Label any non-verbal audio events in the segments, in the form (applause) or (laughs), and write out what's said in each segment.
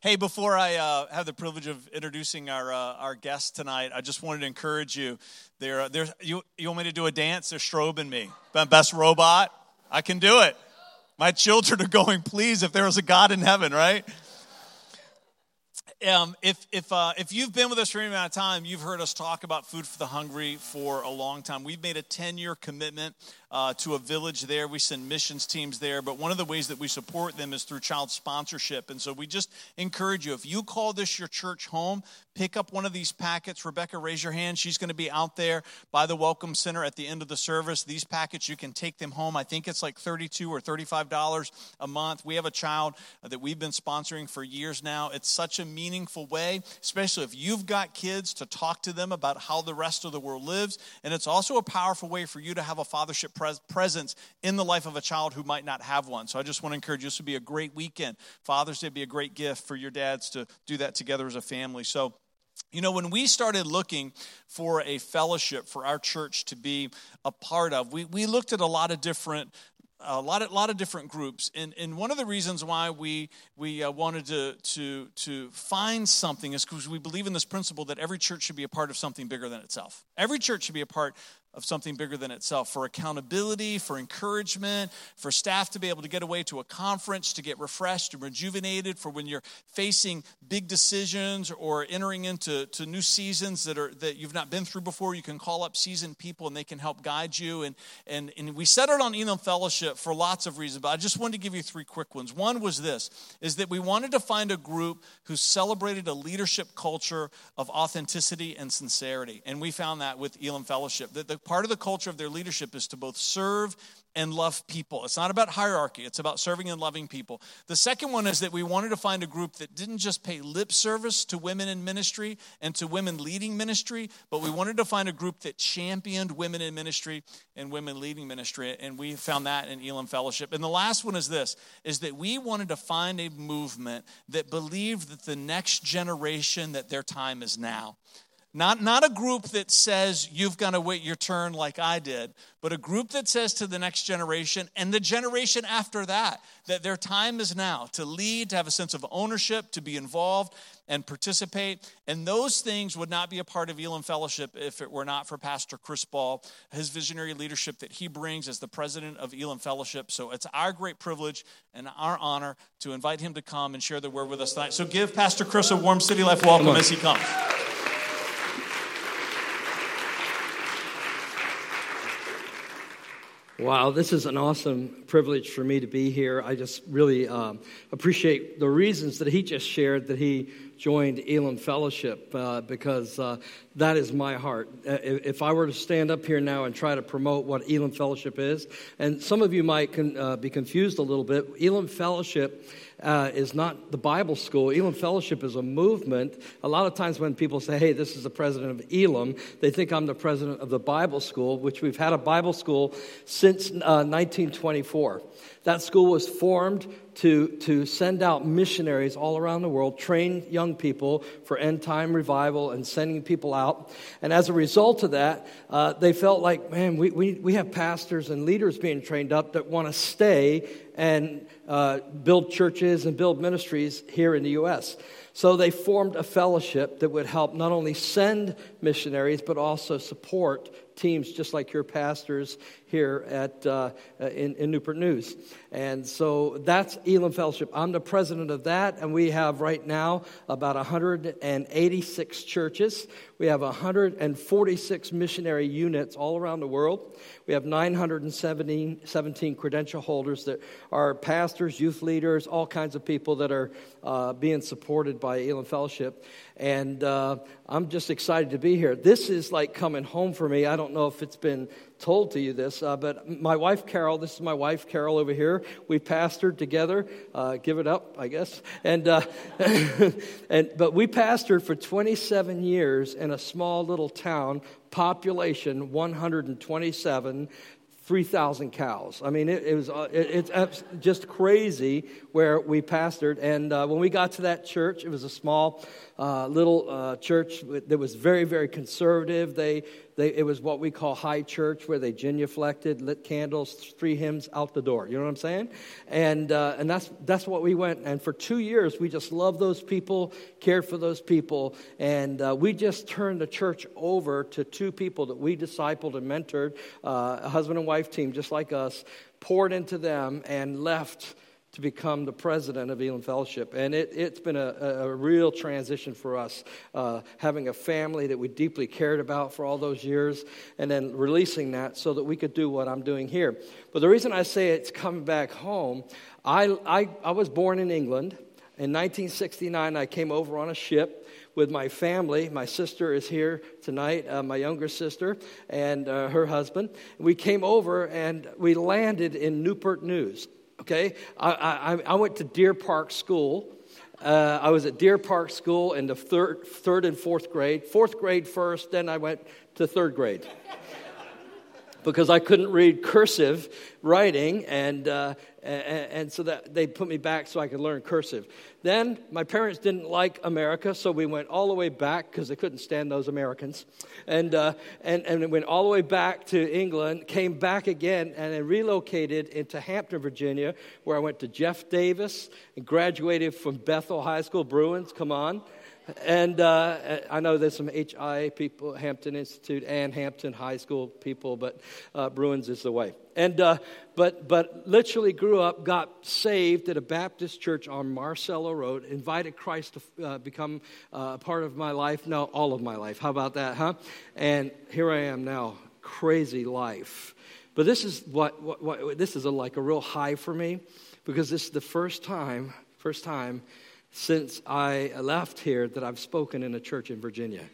Hey, before I uh, have the privilege of introducing our uh, our guest tonight, I just wanted to encourage you. There, there. You, you want me to do a dance? They're strobing me. Best robot. I can do it. My children are going. Please, if there was a God in heaven, right? Um, if if uh, if you've been with us for any amount of time, you've heard us talk about food for the hungry for a long time. We've made a ten year commitment uh, to a village there. We send missions teams there, but one of the ways that we support them is through child sponsorship. And so we just encourage you if you call this your church home, pick up one of these packets. Rebecca, raise your hand. She's going to be out there by the Welcome Center at the end of the service. These packets, you can take them home. I think it's like 32 or $35 a month. We have a child that we've been sponsoring for years now. It's such a meaningful way, especially if you've got kids, to talk to them about how the rest of the world lives. And it's also a powerful way for you to have a fathership pres- presence in the life of a child who might not have one. So I just want to encourage you this would be a great weekend. Father's Day would be a great gift for your dads to do that together as a family. So, you know, when we started looking for a fellowship for our church to be a part of, we, we looked at a lot of different a lot of, lot of different groups and, and one of the reasons why we, we uh, wanted to, to, to find something is because we believe in this principle that every church should be a part of something bigger than itself every church should be a part of something bigger than itself for accountability, for encouragement, for staff to be able to get away to a conference to get refreshed and rejuvenated, for when you're facing big decisions or entering into to new seasons that are that you've not been through before. You can call up seasoned people and they can help guide you. And and, and we set it on Elim Fellowship for lots of reasons, but I just wanted to give you three quick ones. One was this is that we wanted to find a group who celebrated a leadership culture of authenticity and sincerity. And we found that with Elim Fellowship. That the part of the culture of their leadership is to both serve and love people. It's not about hierarchy, it's about serving and loving people. The second one is that we wanted to find a group that didn't just pay lip service to women in ministry and to women leading ministry, but we wanted to find a group that championed women in ministry and women leading ministry. And we found that in Elim Fellowship. And the last one is this is that we wanted to find a movement that believed that the next generation that their time is now. Not, not a group that says you've got to wait your turn like I did, but a group that says to the next generation and the generation after that that their time is now to lead, to have a sense of ownership, to be involved and participate. And those things would not be a part of Elim Fellowship if it were not for Pastor Chris Ball, his visionary leadership that he brings as the president of Elim Fellowship. So it's our great privilege and our honor to invite him to come and share the word with us tonight. So give Pastor Chris a warm City Life welcome as he comes. Wow, this is an awesome privilege for me to be here. I just really um, appreciate the reasons that he just shared that he joined Elim Fellowship uh, because uh, that is my heart. Uh, if I were to stand up here now and try to promote what Elim Fellowship is, and some of you might con- uh, be confused a little bit, Elim Fellowship uh, is not the Bible school. Elim Fellowship is a movement. A lot of times when people say, hey, this is the president of Elim, they think I'm the president of the Bible school, which we've had a Bible school since uh, 1924. That school was formed to, to send out missionaries all around the world, train young people for end time revival and sending people out. And as a result of that, uh, they felt like, man, we, we, we have pastors and leaders being trained up that want to stay and uh, build churches and build ministries here in the U.S. So they formed a fellowship that would help not only send missionaries, but also support teams just like your pastors here at, uh, in, in Newport News. And so that's Elim Fellowship. I'm the president of that, and we have right now about 186 churches. We have 146 missionary units all around the world. We have 917 credential holders that are pastors, youth leaders, all kinds of people that are uh, being supported by Elim Fellowship. And uh, I'm just excited to be here. This is like coming home for me. I don't know if it's been told to you this, uh, but my wife Carol, this is my wife Carol over here. We pastored together. Uh, give it up, I guess. And, uh, (laughs) and but we pastored for 27 years in a small little town, population 127 3,000 cows. I mean, it, it was uh, it, it's just crazy where we pastored. And uh, when we got to that church, it was a small uh, little uh, church that was very, very conservative. They, they, it was what we call high church, where they genuflected, lit candles, three hymns out the door. You know what I'm saying? And, uh, and that's, that's what we went. And for two years, we just loved those people, cared for those people. And uh, we just turned the church over to two people that we discipled and mentored, uh, a husband and wife team just like us, poured into them and left to become the president of Elim Fellowship. And it, has been a, a, real transition for us, uh, having a family that we deeply cared about for all those years, and then releasing that so that we could do what I'm doing here. But the reason I say it's coming back home, I, I, I was born in England. In 1969, I came over on a ship with my family. My sister is here tonight, uh, my younger sister, and uh, her husband. We came over and we landed in Newport News. Okay, I, I, I went to Deer Park School. Uh, I was at Deer Park School in the third, third and fourth grade. Fourth grade first, then I went to third grade (laughs) because I couldn't read cursive writing, and, uh, and, and, so that they put me back so I could learn cursive. Then my parents didn't like America, so we went all the way back because they couldn't stand those Americans, and, uh, and, and went all the way back to England, came back again, and then relocated into Hampton, Virginia, where I went to Jeff Davis and graduated from Bethel High School, Bruins, come on. And uh, I know there's some HI people, Hampton Institute and Hampton High School people, but uh, Bruins is the way. And uh, but but literally grew up, got saved at a Baptist church on Marcella Road, invited Christ to uh, become uh, a part of my life. No, all of my life. How about that, huh? And here I am now, crazy life. But this is what, what, what this is a, like a real high for me because this is the first time, first time since I left here that I've spoken in a church in Virginia.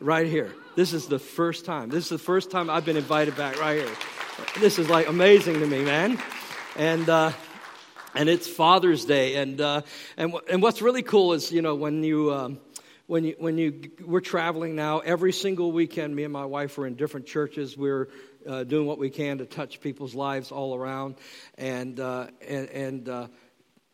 Right here. This is the first time. This is the first time I've been invited back right here. This is like amazing to me, man. And, uh, and it's Father's Day. And, uh, and, and what's really cool is, you know, when you, um, when you, when you, we're traveling now, every single weekend, me and my wife are in different churches. We're uh, doing what we can to touch people's lives all around. And, uh, and, and uh,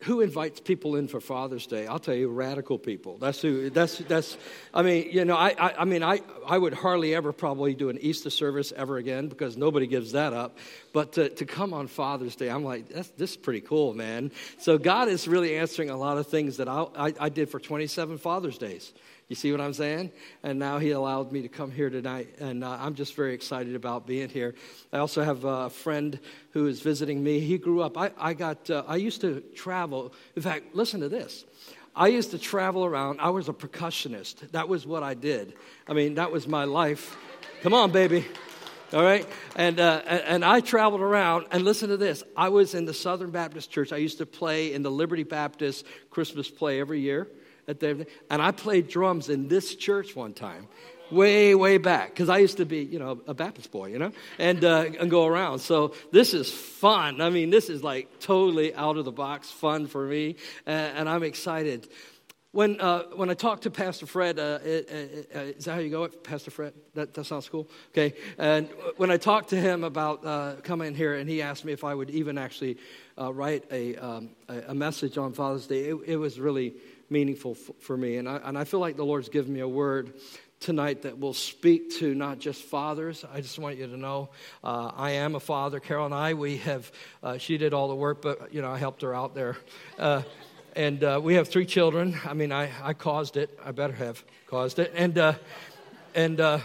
who invites people in for Father's Day? I'll tell you, radical people. That's who. That's that's. I mean, you know, I, I, I mean, I, I would hardly ever probably do an Easter service ever again because nobody gives that up. But to, to come on Father's Day, I'm like, this is pretty cool, man. So God is really answering a lot of things that I, I, I did for 27 Father's Days. You see what I'm saying? And now he allowed me to come here tonight, and uh, I'm just very excited about being here. I also have a friend who is visiting me. He grew up. I, I got. Uh, I used to travel. In fact, listen to this. I used to travel around. I was a percussionist. That was what I did. I mean, that was my life. Come on, baby. All right, and uh, and I traveled around. And listen to this: I was in the Southern Baptist Church. I used to play in the Liberty Baptist Christmas play every year at the, and I played drums in this church one time, way, way back, because I used to be, you know, a Baptist boy, you know, and, uh, and go around. So this is fun. I mean, this is like totally out of the box fun for me, uh, and I'm excited. When, uh, when I talked to Pastor Fred, uh, it, uh, is that how you go, Pastor Fred? That, that sounds cool. Okay. And when I talked to him about uh, coming here, and he asked me if I would even actually uh, write a, um, a, message on Father's Day, it, it was really meaningful f- for me. And I, and I feel like the Lord's given me a word tonight that will speak to not just fathers. I just want you to know uh, I am a father. Carol and I, we have, uh, she did all the work, but, you know, I helped her out there. Uh, and uh, we have three children. I mean, I, I caused it. I better have caused it. And, uh, and, uh,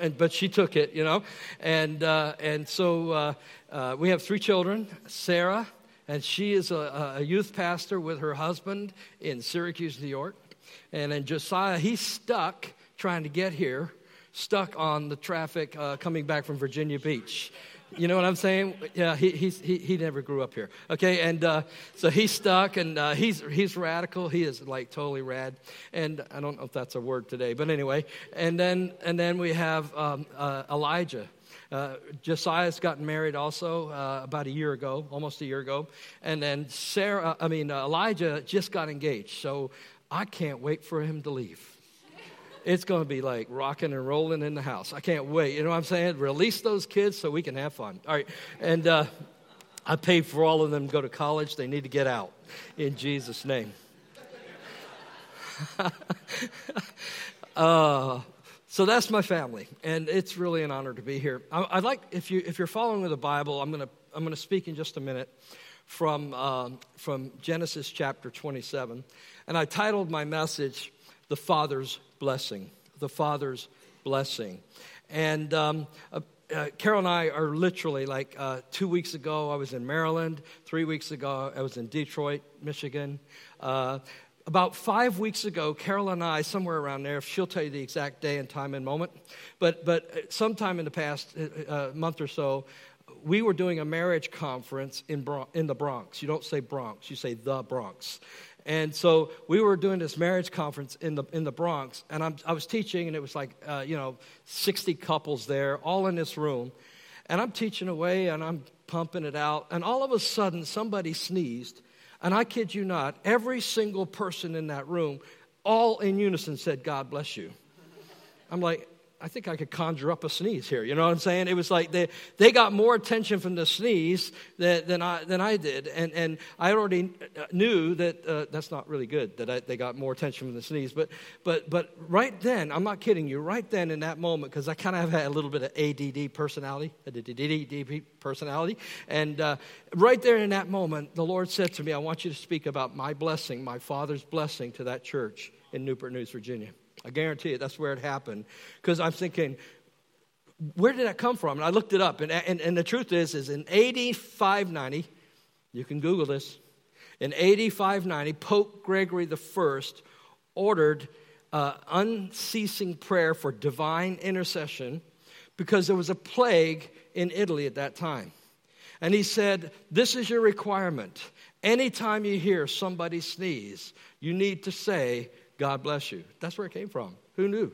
and, but she took it, you know. And, and so we have three children Sarah, and she is a, a youth pastor with her husband in Syracuse, New York. And then Josiah, he's stuck trying to get here, stuck on the traffic uh, coming back from Virginia Beach. You know what I'm saying? Yeah, he, he's, he, he never grew up here. Okay, and uh, so he's stuck and uh, he's, he's radical. He is like totally rad. And I don't know if that's a word today, but anyway. And then, and then we have um, uh, Elijah. Uh, Josiah's gotten married also uh, about a year ago, almost a year ago. And then Sarah, I mean, uh, Elijah just got engaged. So I can't wait for him to leave. It's going to be like rocking and rolling in the house. I can't wait. You know what I'm saying? Release those kids so we can have fun. All right. And uh, I paid for all of them to go to college. They need to get out in Jesus' name. (laughs) uh, so that's my family, and it's really an honor to be here. I, would like, if, you, if you're following with the Bible, I'm going to I'm to speak in just a minute from, um, from Genesis chapter 27. And I titled my message, The Father's Blessing. The Father's Blessing. And um, uh, uh, Carol and I are literally like uh, two weeks ago, I was in Maryland. Three weeks ago, I was in Detroit, Michigan. Uh, about five weeks ago, Carol and I, somewhere around there, she'll tell you the exact day and time and moment, but, but sometime in the past uh, uh month or so, we were doing a marriage conference in, Bron- in the Bronx. You don't say Bronx, you say the Bronx. And so we were doing this marriage conference in the, in the Bronx, and I'm, i was teaching, and it was like, uh, you know, 60 couples there, all in this room. And I'm teaching away, and I'm pumping it out, and all of a sudden, somebody sneezed. And I kid you not, every single person in that room, all in unison, said, God bless you. I'm like, I think I could conjure up a sneeze here. You know what I'm saying? It was like they, they got more attention from the sneeze than, than, I, than I did. And, and I already knew that uh, that's not really good, that I, they got more attention from the sneeze. But, but, but right then, I'm not kidding you, right then in that moment, because I kind of had a little bit of ADD personality, ADD personality. And uh, right there in that moment, the Lord said to me, I want you to speak about my blessing, my Father's blessing to that church in Newport News, Virginia. I guarantee it, that's where it happened. Because I'm thinking, where did that come from? And I looked it up. And, and, and the truth is, is in 8590, you can Google this, in 8590, Pope Gregory I ordered uh, unceasing prayer for divine intercession because there was a plague in Italy at that time. And he said, This is your requirement. Anytime you hear somebody sneeze, you need to say, God bless you. That's where it came from. Who knew?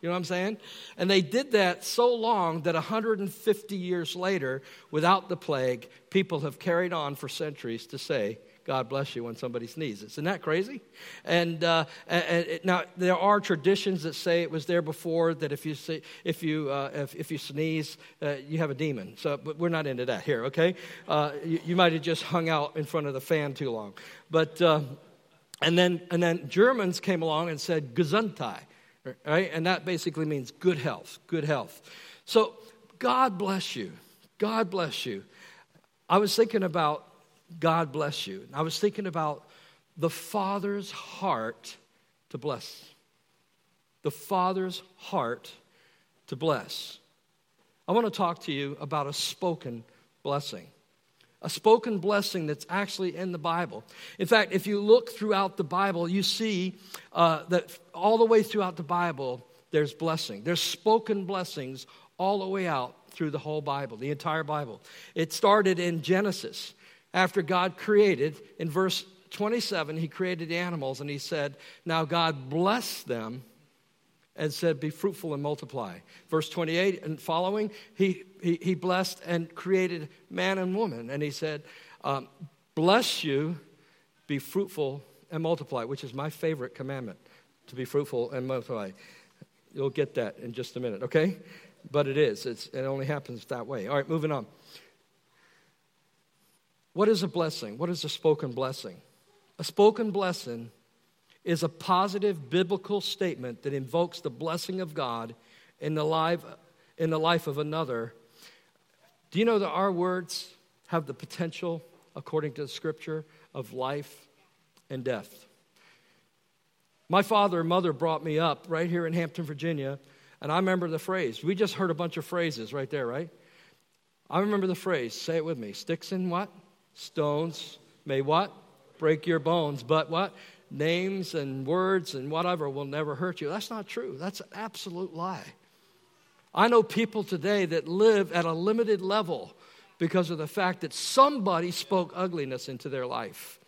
You know what I'm saying? And they did that so long that 150 years later, without the plague, people have carried on for centuries to say, God bless you when somebody sneezes. Isn't that crazy? And, uh, and, and, now there are traditions that say it was there before that if you see, if you uh, if, if, you sneeze, uh, you have a demon. So, but we're not into that here. Okay, uh, you, you might have just hung out in front of the fan too long, but. And then, and then Germans came along and said Gesundheit, right? And that basically means good health, good health. So God bless you. God bless you. I was thinking about God bless you. I was thinking about the Father's heart to bless. The Father's heart to bless. I want to talk to you about a spoken blessing a spoken blessing that's actually in the Bible. In fact, if you look throughout the Bible, you see uh, that all the way throughout the Bible, there's blessing. There's spoken blessings all the way out through the whole Bible, the entire Bible. It started in Genesis. After God created, in verse 27, he created animals and he said, Now God bless them and said, Be fruitful and multiply. Verse 28 and following, he, he, he blessed and created man and woman. And he said, um, Bless you, be fruitful and multiply, which is my favorite commandment to be fruitful and multiply. You'll get that in just a minute, okay? But it is, it's, it only happens that way. All right, moving on. What is a blessing? What is a spoken blessing? A spoken blessing is a positive biblical statement that invokes the blessing of God in the life, in the life of another. Do you know that our words have the potential, according to the scripture, of life and death? My father and mother brought me up right here in Hampton, Virginia, and I remember the phrase. We just heard a bunch of phrases right there, right? I remember the phrase. Say it with me. Sticks and what? Stones may what? Break your bones, but what? Names and words and whatever will never hurt you. That's not true. That's an absolute lie. I know people today that live at a limited level because of the fact that somebody spoke ugliness into their life.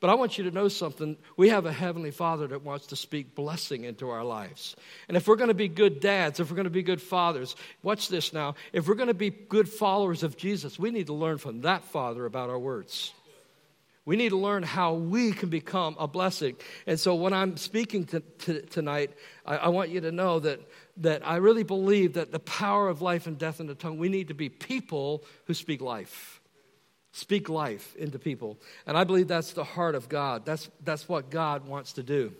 But I want you to know something. We have a Heavenly Father that wants to speak blessing into our lives. And if we're going to be good dads, if we're going to be good fathers, watch this now. If we're going to be good followers of Jesus, we need to learn from that Father about our words. We need to learn how we can become a blessing. And so, when I'm speaking to, to, tonight, I, I want you to know that, that I really believe that the power of life and death in the tongue, we need to be people who speak life. Speak life into people. And I believe that's the heart of God. That's, that's what God wants to do.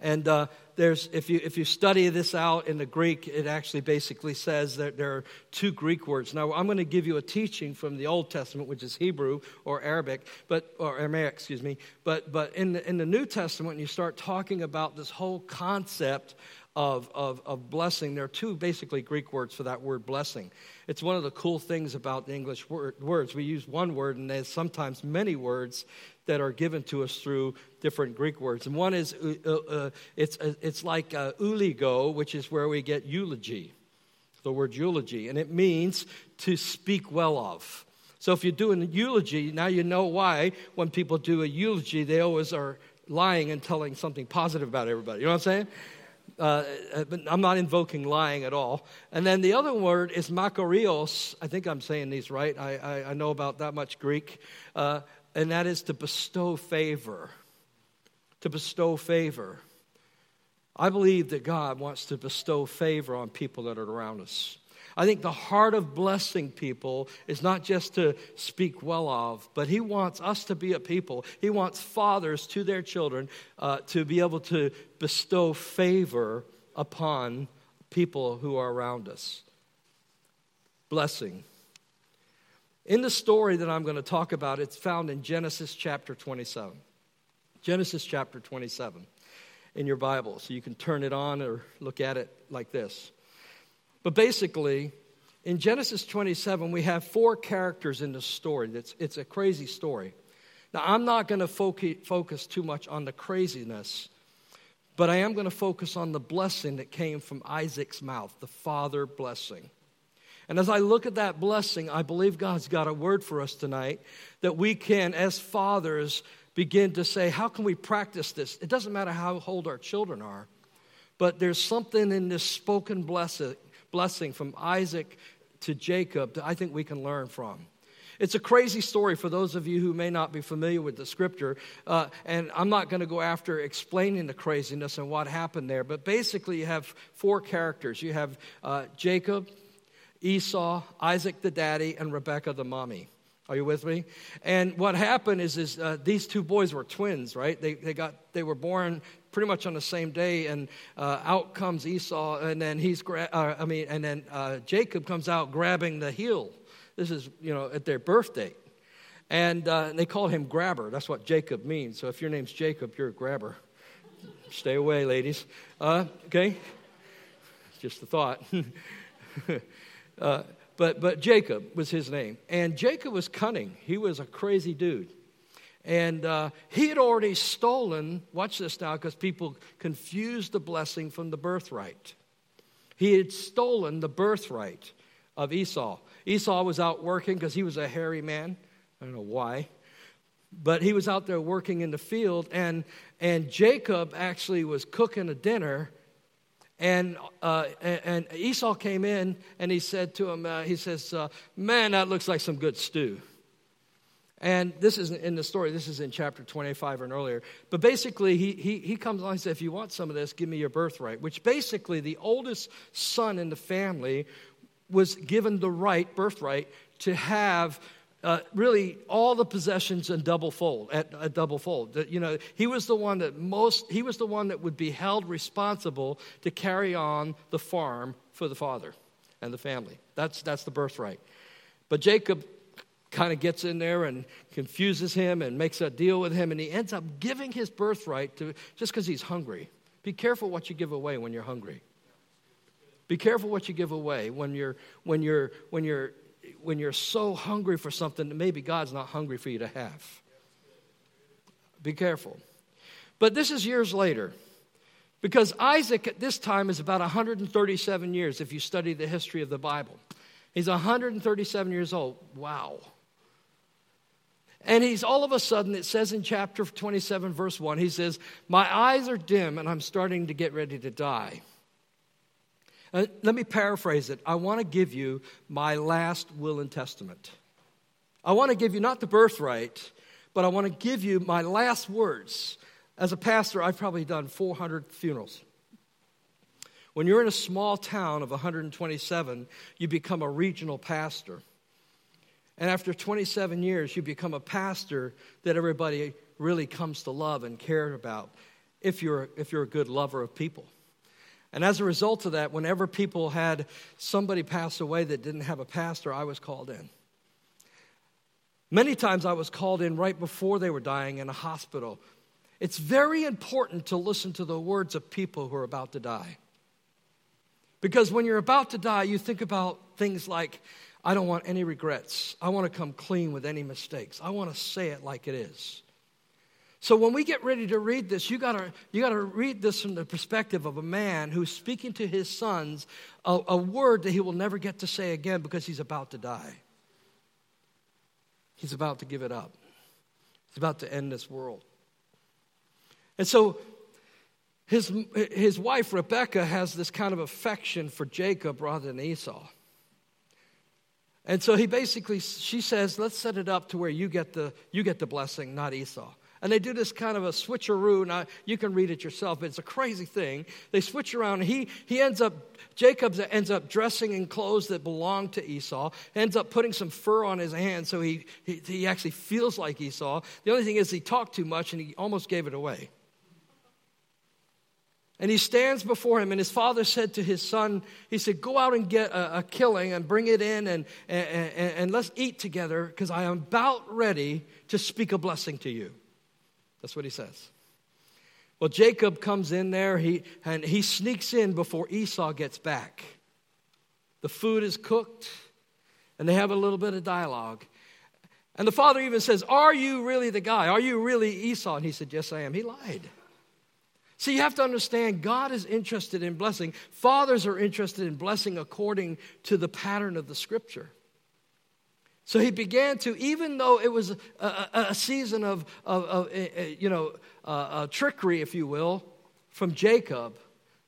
And uh, there's, if you, if you study this out in the Greek, it actually basically says that there are two Greek words. Now, I'm going to give you a teaching from the Old Testament, which is Hebrew or Arabic, but, or Aramaic, excuse me. But, but in, the, in the New Testament, you start talking about this whole concept of, of, of blessing, there are two basically Greek words for that word blessing. It's one of the cool things about the English word, words. We use one word, and there's sometimes many words that are given to us through different Greek words. And one is, uh, uh, uh it's, uh, it's like uh, eulogo, which is where we get eulogy, the word eulogy. And it means to speak well of. So if you're doing a eulogy, now you know why when people do a eulogy, they always are lying and telling something positive about everybody. You know what I'm saying? Uh, but I'm not invoking lying at all. And then the other word is makarios. I think I'm saying these right. I, I, I know about that much Greek. Uh, and that is to bestow favor. To bestow favor. I believe that God wants to bestow favor on people that are around us. I think the heart of blessing people is not just to speak well of, but He wants us to be a people. He wants fathers to their children uh, to be able to bestow favor upon people who are around us. Blessing. In the story that I'm going to talk about, it's found in Genesis chapter 27. Genesis chapter 27 in your Bible. So you can turn it on or look at it like this. But basically, in Genesis 27, we have four characters in the story. It's, it's a crazy story. Now, I'm not going to focus too much on the craziness, but I am going to focus on the blessing that came from Isaac's mouth, the father blessing. And as I look at that blessing, I believe God's got a word for us tonight that we can, as fathers, begin to say, How can we practice this? It doesn't matter how old our children are, but there's something in this spoken blessing, from Isaac to Jacob that I think we can learn from. It's a crazy story for those of you who may not be familiar with the scripture. Uh, and I'm not going to go after explaining the craziness and what happened there. But basically, you have four characters you have uh, Jacob, Esau, Isaac the daddy, and Rebecca the mommy. Are you with me? And what happened is, is uh, these two boys were twins, right? They, they, got, they were born pretty much on the same day, and uh, out comes Esau, and then he's, gra- uh, I mean, and then uh, Jacob comes out grabbing the heel. This is, you know, at their birthday. And uh, they called him grabber. That's what Jacob means. So if your name's Jacob, you're a grabber. Stay away, ladies. Uh, okay? Just a thought. (laughs) Uh, but, but Jacob was his name. And Jacob was cunning. He was a crazy dude. And uh, he had already stolen, watch this now, because people confuse the blessing from the birthright. He had stolen the birthright of Esau. Esau was out working because he was a hairy man. I don't know why. But he was out there working in the field, and, and Jacob actually was cooking a dinner and, uh, and Esau came in and he said to him, uh, he says, uh, man, that looks like some good stew. And this isn't in the story, this is in chapter 25 and earlier. But basically, he, he, he comes along and says, if you want some of this, give me your birthright. Which basically, the oldest son in the family was given the right, birthright, to have uh, really all the possessions in double fold at a double fold. You know he was the one that most he was the one that would be held responsible to carry on the farm for the father and the family. That's that's the birthright. But jacob kind of gets in there and confuses him and makes a deal with him and he ends up giving his birthright to just because he's hungry. Be careful what you give away when you're hungry. Be careful what you give away when you're when you're when you're when you're so hungry for something that maybe God's not hungry for you to have. Be careful. But this is years later. Because Isaac at this time is about 137 years if you study the history of the Bible. He's 137 years old. Wow. And he's all of a sudden, it says in chapter 27, verse 1, he says, My eyes are dim and I'm starting to get ready to die. Uh, let me paraphrase it. I want to give you my last will and testament. I want to give you not the birthright, but I want to give you my last words. As a pastor, I've probably done 400 funerals. When you're in a small town of 127, you become a regional pastor. And after 27 years, you become a pastor that everybody really comes to love and care about if you're, if you're a good lover of people. And as a result of that, whenever people had somebody pass away that didn't have a pastor, I was called in. Many times I was called in right before they were dying in a hospital. It's very important to listen to the words of people who are about to die. Because when you're about to die, you think about things like, I don't want any regrets. I want to come clean with any mistakes. I want to say it like it is. So when we get ready to read this, you gotta, you gotta read this from the perspective of a man who's speaking to his sons a, a word that he will never get to say again because he's about to die. He's about to give it up. He's about to end this world. And so his, his wife, Rebecca, has this kind of affection for Jacob rather than Esau. And so he basically, she says, let's set it up to where you get the, you get the blessing, not Esau. And they do this kind of a switcheroo. Now, you can read it yourself, but it's a crazy thing. They switch around. He, he ends up, Jacob ends up dressing in clothes that belong to Esau, ends up putting some fur on his hand so he, he, he actually feels like Esau. The only thing is, he talked too much and he almost gave it away. And he stands before him, and his father said to his son, He said, Go out and get a, a killing and bring it in, and, and, and, and let's eat together, because I am about ready to speak a blessing to you. That's what he says. Well, Jacob comes in there, he, and he sneaks in before Esau gets back. The food is cooked, and they have a little bit of dialogue. And the father even says, Are you really the guy? Are you really Esau? And he said, Yes, I am. He lied. See, you have to understand God is interested in blessing. Fathers are interested in blessing according to the pattern of the scripture. So he began to, even though it was a, a, a season of, of, of a, eh, eh, you know, uh, trickery, if you will, from Jacob,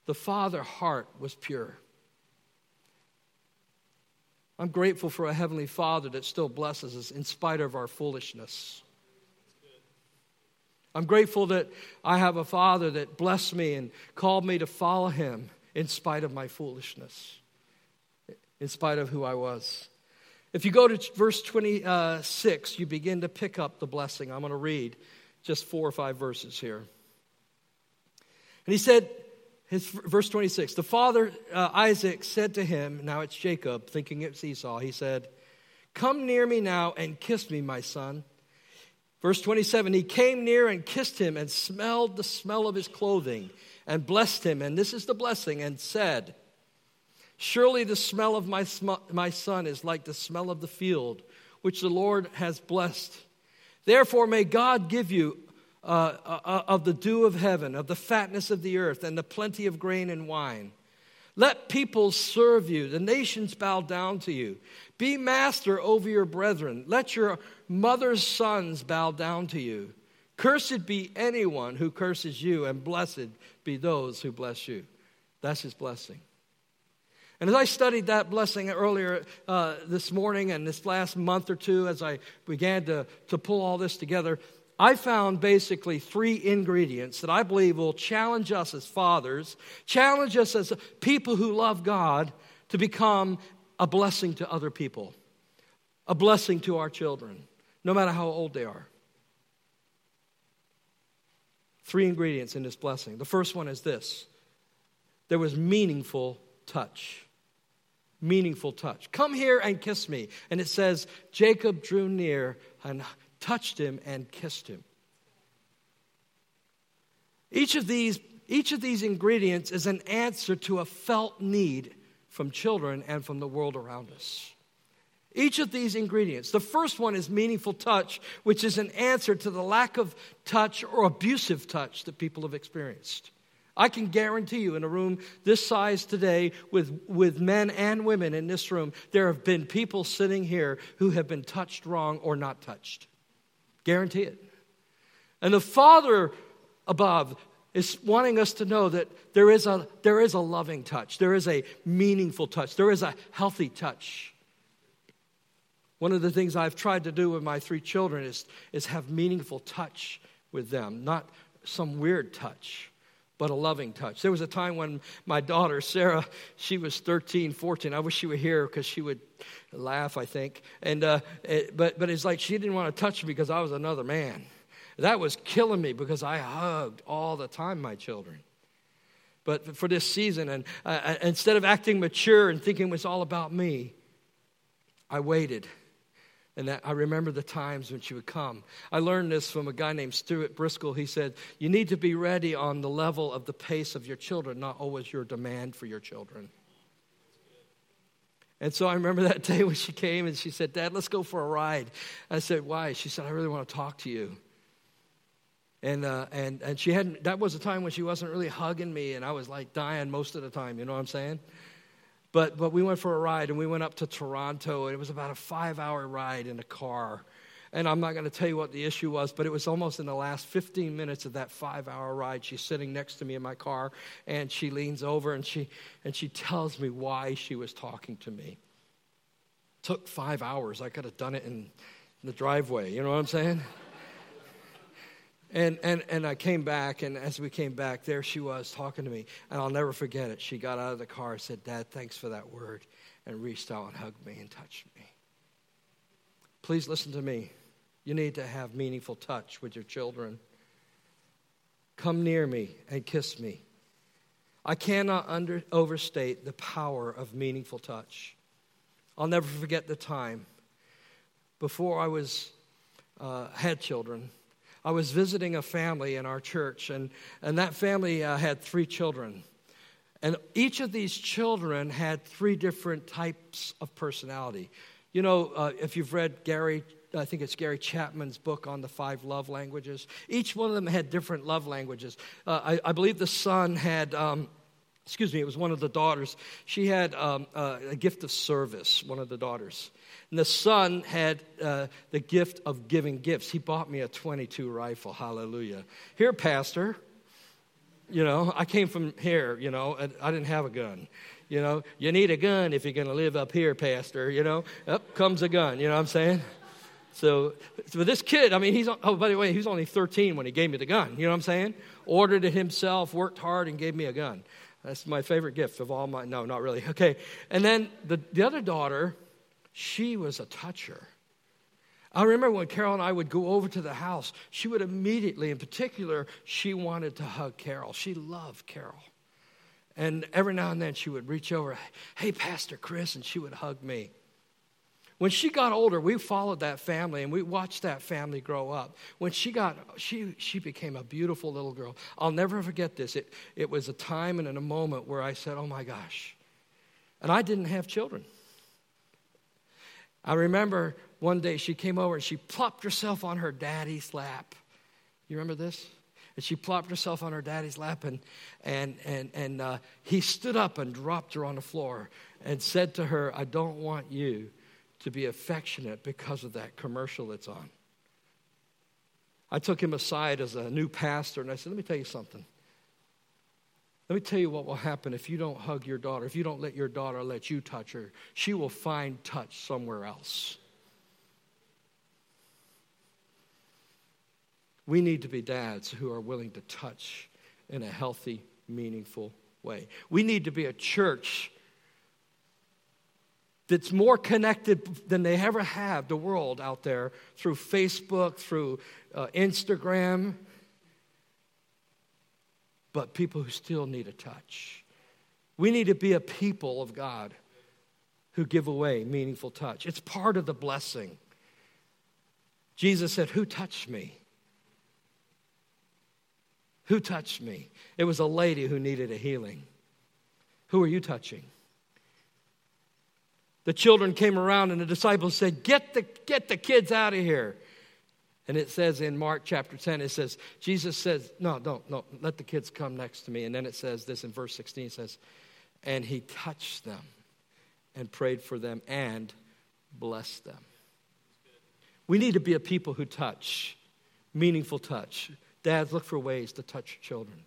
the father heart was pure. I'm grateful for a heavenly father that still blesses us in spite of our foolishness. I'm grateful that I have a father that blessed me and called me to follow him in spite of my foolishness, in spite of who I was. If you go to verse 26, you begin to pick up the blessing. I'm going to read just four or five verses here. And he said, his, verse 26, the father uh, Isaac said to him, now it's Jacob, thinking it's Esau, he said, Come near me now and kiss me, my son. Verse 27, he came near and kissed him and smelled the smell of his clothing and blessed him. And this is the blessing, and said, Surely the smell of my, sm- my son is like the smell of the field, which the Lord has blessed. Therefore, may God give you uh, uh, uh, of the dew of heaven, of the fatness of the earth, and the plenty of grain and wine. Let peoples serve you, the nations bow down to you. Be master over your brethren. Let your mother's sons bow down to you. Cursed be anyone who curses you, and blessed be those who bless you. That's his blessing. And as I studied that blessing earlier uh, this morning and this last month or two, as I began to, to pull all this together, I found basically three ingredients that I believe will challenge us as fathers, challenge us as people who love God to become a blessing to other people, a blessing to our children, no matter how old they are. Three ingredients in this blessing. The first one is this there was meaningful touch meaningful touch. Come here and kiss me. And it says, Jacob drew near and touched him and kissed him. Each of these, each of these ingredients is an answer to a felt need from children and from the world around us. Each of these ingredients. The first one is meaningful touch, which is an answer to the lack of touch or abusive touch that people have experienced. I can guarantee you, in a room this size today, with, with men and women in this room, there have been people sitting here who have been touched wrong or not touched. Guarantee it. And the Father above is wanting us to know that there is a, there is a loving touch, there is a meaningful touch, there is a healthy touch. One of the things I've tried to do with my three children is, is have meaningful touch with them, not some weird touch, but a loving touch. There was a time when my daughter, Sarah, she was 13, 14. I wish she were here because she would laugh, I think. And, uh, it, but, but it's like she didn't want to touch me because I was another man. That was killing me because I hugged all the time my children. But for this season, and uh, uh, instead of acting mature and thinking it was all about me, I waited. And that, I remember the times when she would come. I learned this from a guy named Stuart Briscoe. He said, You need to be ready on the level of the pace of your children, not always your demand for your children. And so I remember that day when she came and she said, Dad, let's go for a ride. I said, Why? She said, I really want to talk to you. And, uh, and, and she hadn't, that was a time when she wasn't really hugging me, and I was like dying most of the time, you know what I'm saying? But, but we went for a ride, and we went up to Toronto, and it was about a five hour ride in a car. And I'm not going to tell you what the issue was, but it was almost in the last 15 minutes of that five hour ride. She's sitting next to me in my car, and she leans over and she, and she tells me why she was talking to me. Took five hours. I could have done it in the driveway, you know what I'm saying? And, and, and I came back, and as we came back, there she was talking to me. And I'll never forget it. She got out of the car and said, Dad, thanks for that word, and reached out and hugged me and touched me. Please listen to me. You need to have meaningful touch with your children. Come near me and kiss me. I cannot under, overstate the power of meaningful touch. I'll never forget the time before I was uh, had children. I was visiting a family in our church, and, and that family uh, had three children. And each of these children had three different types of personality. You know, uh, if you've read Gary, I think it's Gary Chapman's book on the five love languages, each one of them had different love languages. Uh, I, I, believe the son had. Um, excuse me, it was one of the daughters. She had um, uh, a gift of service, one of the daughters. And the son had uh, the gift of giving gifts. He bought me a 22 rifle. Hallelujah. Here, Pastor. You know, I came from here, you know, I didn't have a gun. You know, you need a gun if you're going to live up here, Pastor. You know, up comes a gun. You know what I'm saying? So, for this kid, I mean, he's, oh, by the way, he was only 13 when he gave me the gun. You know what I'm saying? Ordered it himself, worked hard, and gave me a gun. That's my favorite gift of all my, no, not really. (laughs) Okay. And then the, the other daughter, she was a toucher. I remember when Carol and I would go over to the house, she would immediately, in particular, she wanted to hug Carol. She loved Carol. And every now and then she would reach over, hey, Pastor Chris, and she would hug me. When she got older, we followed that family and we watched that family grow up. When she got, she, she became a beautiful little girl. I'll never forget this. It, it was a time and in a moment where I said, oh my gosh. And I didn't have children. I remember one day she came over and she plopped herself on her daddy's lap. You remember this? And she plopped herself on her daddy's lap, and, and, and, and uh, he stood up and dropped her on the floor and said to her, I don't want you to be affectionate because of that commercial that's on. I took him aside as a new pastor and I said, Let me tell you something. Let me tell you what will happen if you don't hug your daughter, if you don't let your daughter let you touch her. She will find touch somewhere else. We need to be dads who are willing to touch in a healthy, meaningful way. We need to be a church that's more connected than they ever have, the world out there, through Facebook, through uh, Instagram, but people who still need a touch. We need to be a people of God who give away meaningful touch. It's part of the blessing. Jesus said, Who touched me? Who touched me? It was a lady who needed a healing. Who are you touching? The children came around and the disciples said, Get the, get the kids out of here. And it says in Mark chapter 10, it says, Jesus says, No, don't, no, let the kids come next to me. And then it says this in verse 16, it says, And he touched them and prayed for them and blessed them. We need to be a people who touch, meaningful touch. Dads, look for ways to touch children.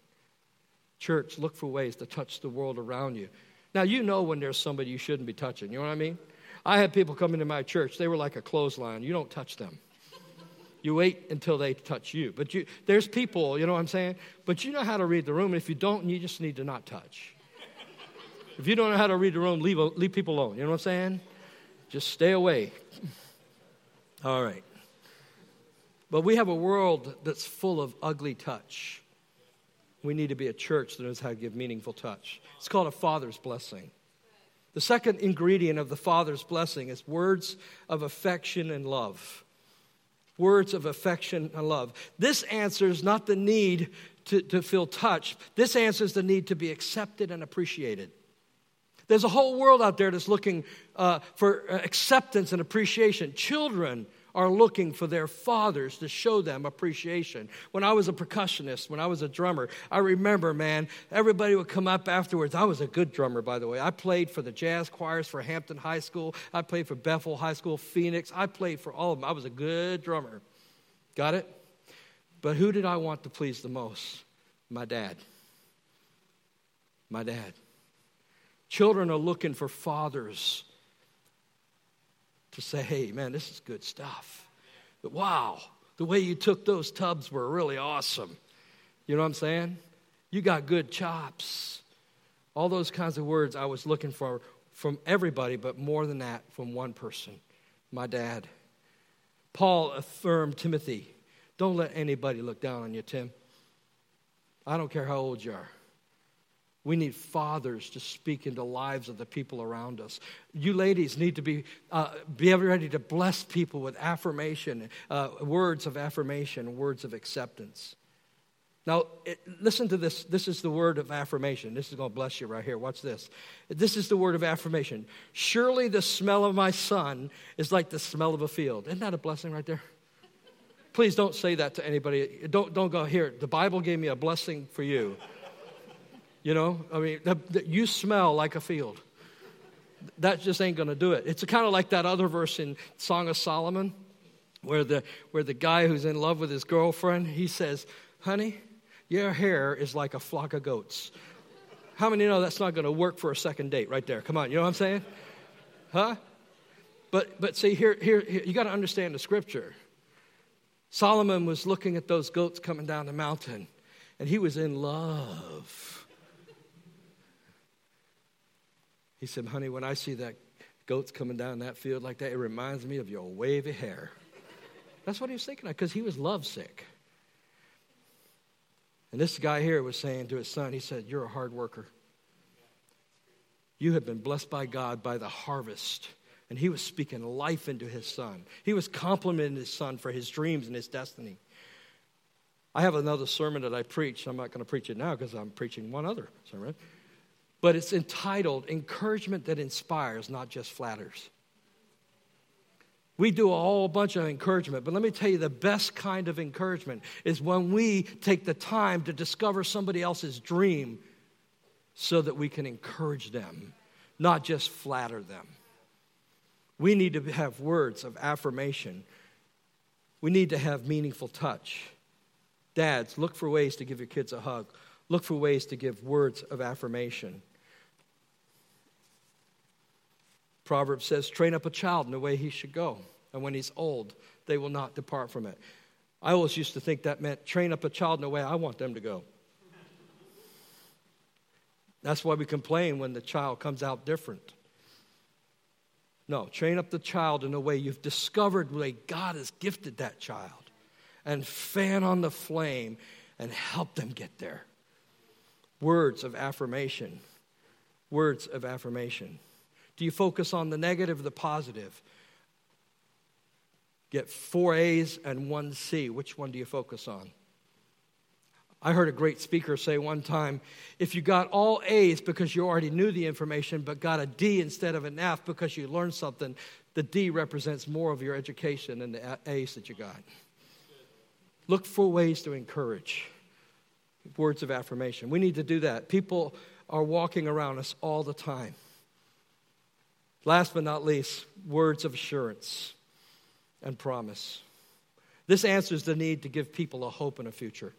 Church, look for ways to touch the world around you. Now, you know when there's somebody you shouldn't be touching. You know what I mean? I had people come into my church, they were like a clothesline. You don't touch them. You wait until they touch you. But you, there's people, you know what I'm saying? But you know how to read the room, and if you don't, you just need to not touch. If you don't know how to read the room, leave, leave people alone. You know what I'm saying? Just stay away. All right. But we have a world that's full of ugly touch. We need to be a church that knows how to give meaningful touch. It's called a father's blessing. The second ingredient of the father's blessing is words of affection and love. Words of affection and love. This answers not the need to, to feel touched, this answers the need to be accepted and appreciated. There's a whole world out there that's looking uh, for acceptance and appreciation. Children are looking for their fathers to show them appreciation. When I was a percussionist, when I was a drummer, I remember, man, everybody would come up afterwards. I was a good drummer, by the way. I played for the jazz choirs for Hampton High School, I played for Bethel High School, Phoebus. I played for all of them. I was a good drummer. Got it? But who did I want to please the most? My dad. My dad. Children are looking for fathers to say, hey, man, this is good stuff. But wow, the way you took those tubs were really awesome. You know what I'm saying? You got good chops. All those kinds of words I was looking for from everybody, but more than that, from one person my dad. Paul affirmed Timothy don't let anybody look down on you, Tim. I don't care how old you are. We need fathers to speak into lives of the people around us. You ladies need to be, uh, be ready to bless people with affirmation, uh, words of affirmation, words of acceptance. Now, it, listen to this. This is the word of affirmation. This is going to bless you right here. Watch this. This is the word of affirmation. Surely the smell of my son is like the smell of a field. Isn't that a blessing right there? Please don't say that to anybody. Don't, don't go here. The Bible gave me a blessing for you. You know, I mean, the, the, you smell like a field. That just ain't going to do it. It's kind of like that other verse in Song of Solomon where the, where the guy who's in love with his girlfriend, he says, honey, your hair is like a flock of goats. How many know that's not going to work for a second date right there? Come on, you know what I'm saying? Huh? But, but see, here, here, here you got to understand the scripture. Solomon was looking at those goats coming down the mountain, and he was in love. He said, Honey, when I see that goats coming down that field like that, it reminds me of your wavy hair. That's what he was thinking of because he was lovesick. And this guy here was saying to his son, he said, You're a hard worker. You have been blessed by God by the harvest. And he was speaking life into his son. He was complimenting his son for his dreams and his destiny. I have another sermon that I preach. I'm not going to preach it now because I'm preaching one other sermon but it's entitled Encouragement That Inspires, Not Just Flatters. We do a whole bunch of encouragement, but let me tell you the best kind of encouragement is when we take the time to discover somebody else's dream so that we can encourage them, not just flatter them. We need to have words of affirmation. We need to have meaningful touch. Dads, look for ways to give your kids a hug. Look for ways to give words of affirmation. Proverbs says, train up a child in the way he should go, and when he's old, they will not depart from it. I always used to think that meant train up a child in the way I want them to go. That's why we complain when the child comes out different. No, train up the child in the way you've discovered the way God has gifted that child and fan on the flame and help them get there. Words of affirmation. Words of affirmation. Do you focus on the negative or the positive? Get four A's and one C. Which one do you focus on? I heard a great speaker say one time if you got all A's because you already knew the information, but got a D instead of an F because you learned something, the D represents more of your education than the A's that you got. Look for ways to encourage. Words of affirmation. We need to do that. People are walking around us all the time. Last but not least, words of assurance and promise. This answers the need to give people a hope and a future.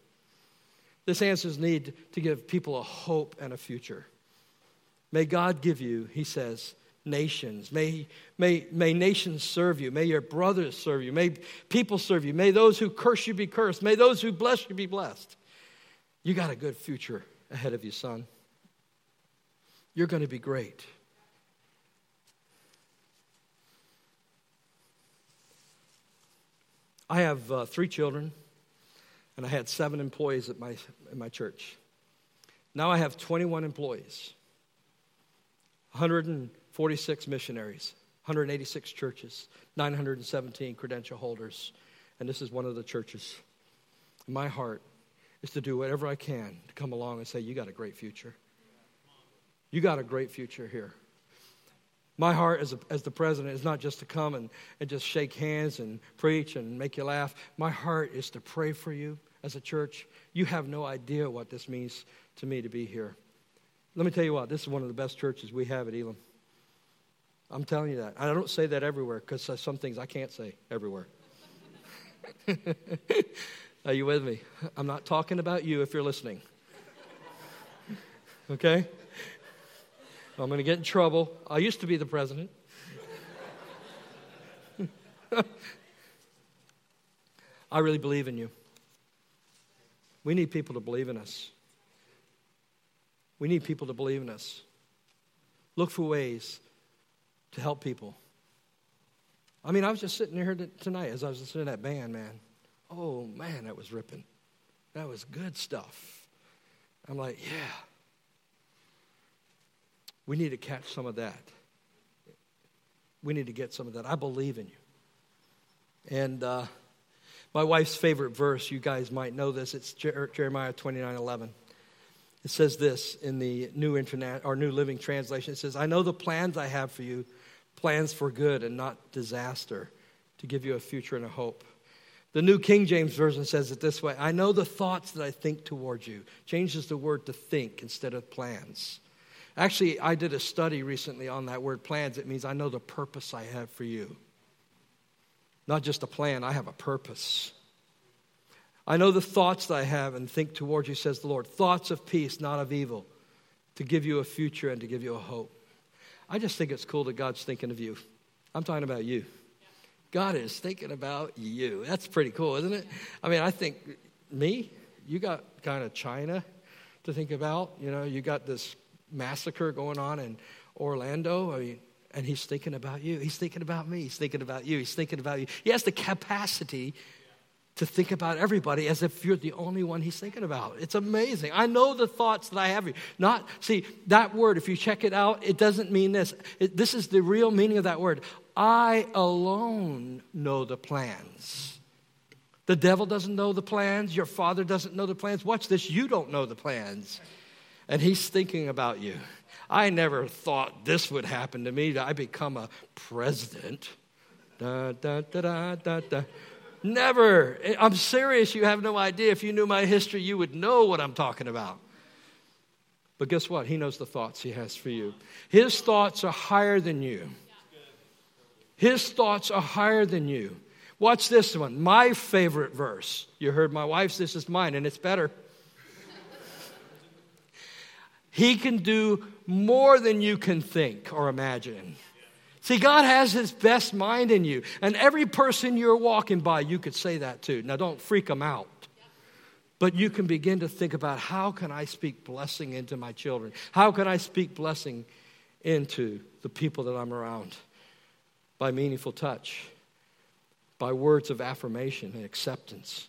This answers the need to give people a hope and a future. May God give you, he says, nations. May, may, may nations serve you. May your brothers serve you. May people serve you. May those who curse you be cursed. May those who bless you be blessed. You got a good future ahead of you, son. You're going to be great. I have uh, three children, and I had seven employees at my, at my church. Now I have 21 employees, 146 missionaries, 186 churches, 917 credential holders, and this is one of the churches. My heart is to do whatever I can to come along and say, You got a great future. You got a great future here. My heart as, a, as the president is not just to come and, and just shake hands and preach and make you laugh. My heart is to pray for you as a church. You have no idea what this means to me to be here. Let me tell you what, this is one of the best churches we have at Elim. I'm telling you that. I don't say that everywhere because some things I can't say everywhere. (laughs) Are you with me? I'm not talking about you if you're listening. (laughs) Okay? I'm going to get in trouble. I used to be the president. (laughs) I really believe in you. We need people to believe in us. We need people to believe in us. Look for ways to help people. I mean, I was just sitting here tonight as I was listening to that band, man. Oh, man, that was ripping. That was good stuff. I'm like, yeah. We need to catch some of that. We need to get some of that. I believe in you. And uh, my wife's favorite verse, you guys might know this, it's Jeremiah 29 11. It says this in the New Internet or New Living Translation. It says, I know the plans I have for you, plans for good and not disaster, to give you a future and a hope. The New King James Version says it this way I know the thoughts that I think towards you. Changes the word to think instead of plans. Actually, I did a study recently on that word plans. It means I know the purpose I have for you. Not just a plan, I have a purpose. I know the thoughts that I have and think towards you, says the Lord. Thoughts of peace, not of evil, to give you a future and to give you a hope. I just think it's cool that God's thinking of you. I'm talking about you. God is thinking about you. That's pretty cool, isn't it? I mean, I think, me, you got kind of China to think about. You know, you got this massacre going on in Orlando. I mean, and he's thinking about you. He's thinking about me. He's thinking about you. He's thinking about you. He has the capacity to think about everybody as if you're the only one he's thinking about. It's amazing. I know the thoughts that I have. Not see that word. If you check it out, it doesn't mean this. It, this is the real meaning of that word. I alone know the plans. The devil doesn't know the plans. Your father doesn't know the plans. Watch this. You don't know the plans, and he's thinking about you. I never thought this would happen to me. I become a president. Da, da, da, da, da. Never. I'm serious. You have no idea. If you knew my history, you would know what I'm talking about. But guess what? He knows the thoughts he has for you. His thoughts are higher than you. His thoughts are higher than you. Watch this one. My favorite verse. You heard my wife's, this is mine, and it's better. He can do more than you can think or imagine. See, God has His best mind in you. And every person you're walking by, you could say that to. Now, don't freak them out. But you can begin to think about how can I speak blessing into my children? How can I speak blessing into the people that I'm around? By meaningful touch, by words of affirmation and acceptance,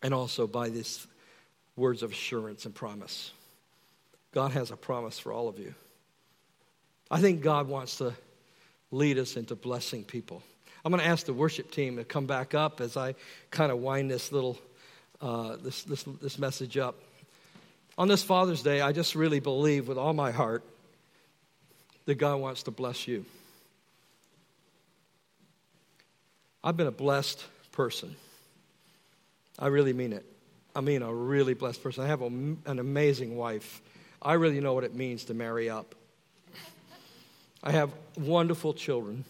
and also by these words of assurance and promise. God has a promise for all of you. I think God wants to lead us into blessing people. I'm going to ask the worship team to come back up as I kind of wind this little uh, this, this, this message up. On this Father's Day, I just really believe with all my heart that God wants to bless you. I've been a blessed person. I really mean it. I mean a really blessed person. I have a, an amazing wife. I really know what it means to marry up. I have wonderful children.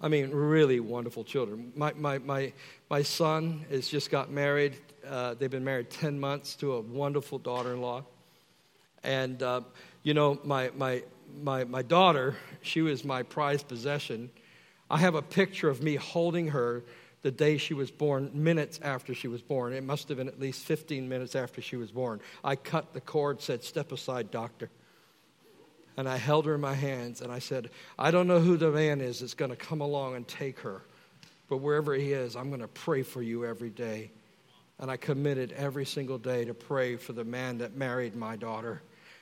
I mean, really wonderful children. My, my, my, my son has just got married. Uh, they've been married 10 months to a wonderful daughter in law. And, uh, you know, my, my, my, my daughter, she was my prized possession. I have a picture of me holding her the day she was born, minutes after she was born. It must have been at least 15 minutes after she was born. I cut the cord, said, Step aside, doctor. And I held her in my hands and I said, I don't know who the man is that's going to come along and take her, but wherever he is, I'm going to pray for you every day. And I committed every single day to pray for the man that married my daughter.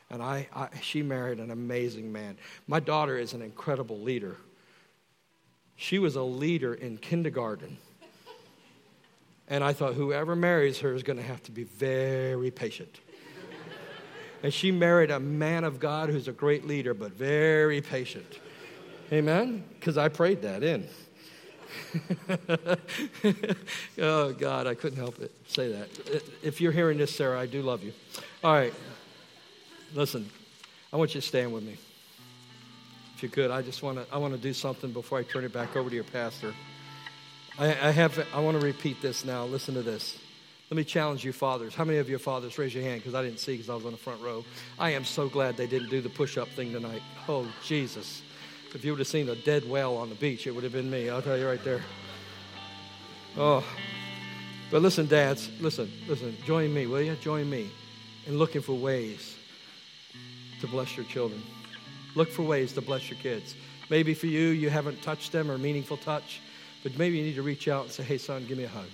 And I, I she married an amazing man. My daughter is an incredible leader. She was a leader in kindergarten. And I thought, whoever marries her is going to have to be very patient. and she married a man of God who's a great leader, but very patient. Amen? Because I prayed that in. (laughs) oh, God, I couldn't help it. Say that. If you're hearing this, Sarah, I do love you. All right. Listen, I want you to stand with me. If you could, I just want to I want to do something before I turn it back over to your pastor. I, I have I want to repeat this now. Listen to this. Let me challenge you, fathers. How many of you fathers raise your hand? Because I didn't see because I was on the front row. I am so glad they didn't do the push-up thing tonight. Oh Jesus! If you would have seen a dead whale on the beach, it would have been me. I'll tell you right there. Oh, but listen, dads. Listen, listen. Join me, will you? Join me in looking for ways to bless your children. Look for ways to bless your kids. Maybe for you, you haven't touched them or meaningful touch. But maybe you need to reach out and say, hey, son, give me a hug.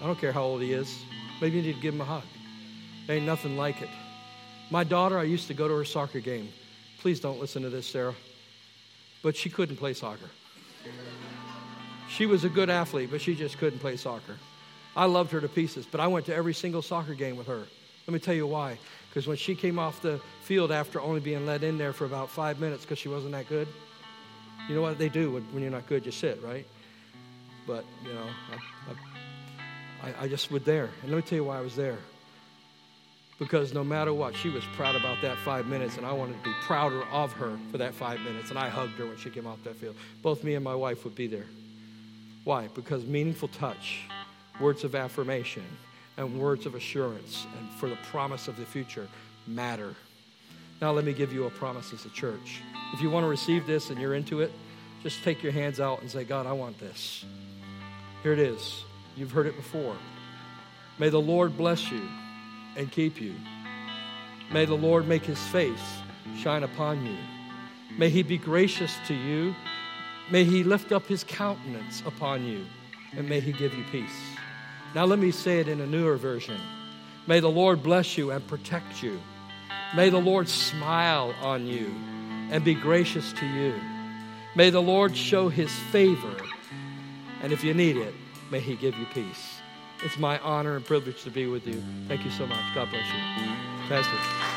I don't care how old he is. Maybe you need to give him a hug. There ain't nothing like it. My daughter, I used to go to her soccer game. Please don't listen to this, Sarah. But she couldn't play soccer. She was a good athlete, but she just couldn't play soccer. I loved her to pieces, but I went to every single soccer game with her. Let me tell you why. Because when she came off the field after only being let in there for about five minutes because she wasn't that good, you know what they do when you're not good? You sit, right? But, you know, I, I, I just was there. And let me tell you why I was there. Because no matter what, she was proud about that five minutes, and I wanted to be prouder of her for that five minutes. And I hugged her when she came off that field. Both me and my wife would be there. Why? Because meaningful touch, words of affirmation, and words of assurance, and for the promise of the future matter. Now, let me give you a promise as a church. If you want to receive this and you're into it, just take your hands out and say, God, I want this. Here it is. You've heard it before. May the Lord bless you and keep you. May the Lord make his face shine upon you. May he be gracious to you. May he lift up his countenance upon you. And may he give you peace. Now, let me say it in a newer version. May the Lord bless you and protect you. May the Lord smile on you and be gracious to you. May the Lord show his favor and if you need it, may He give you peace. It's my honor and privilege to be with you. Thank you so much. God bless you. Pastor.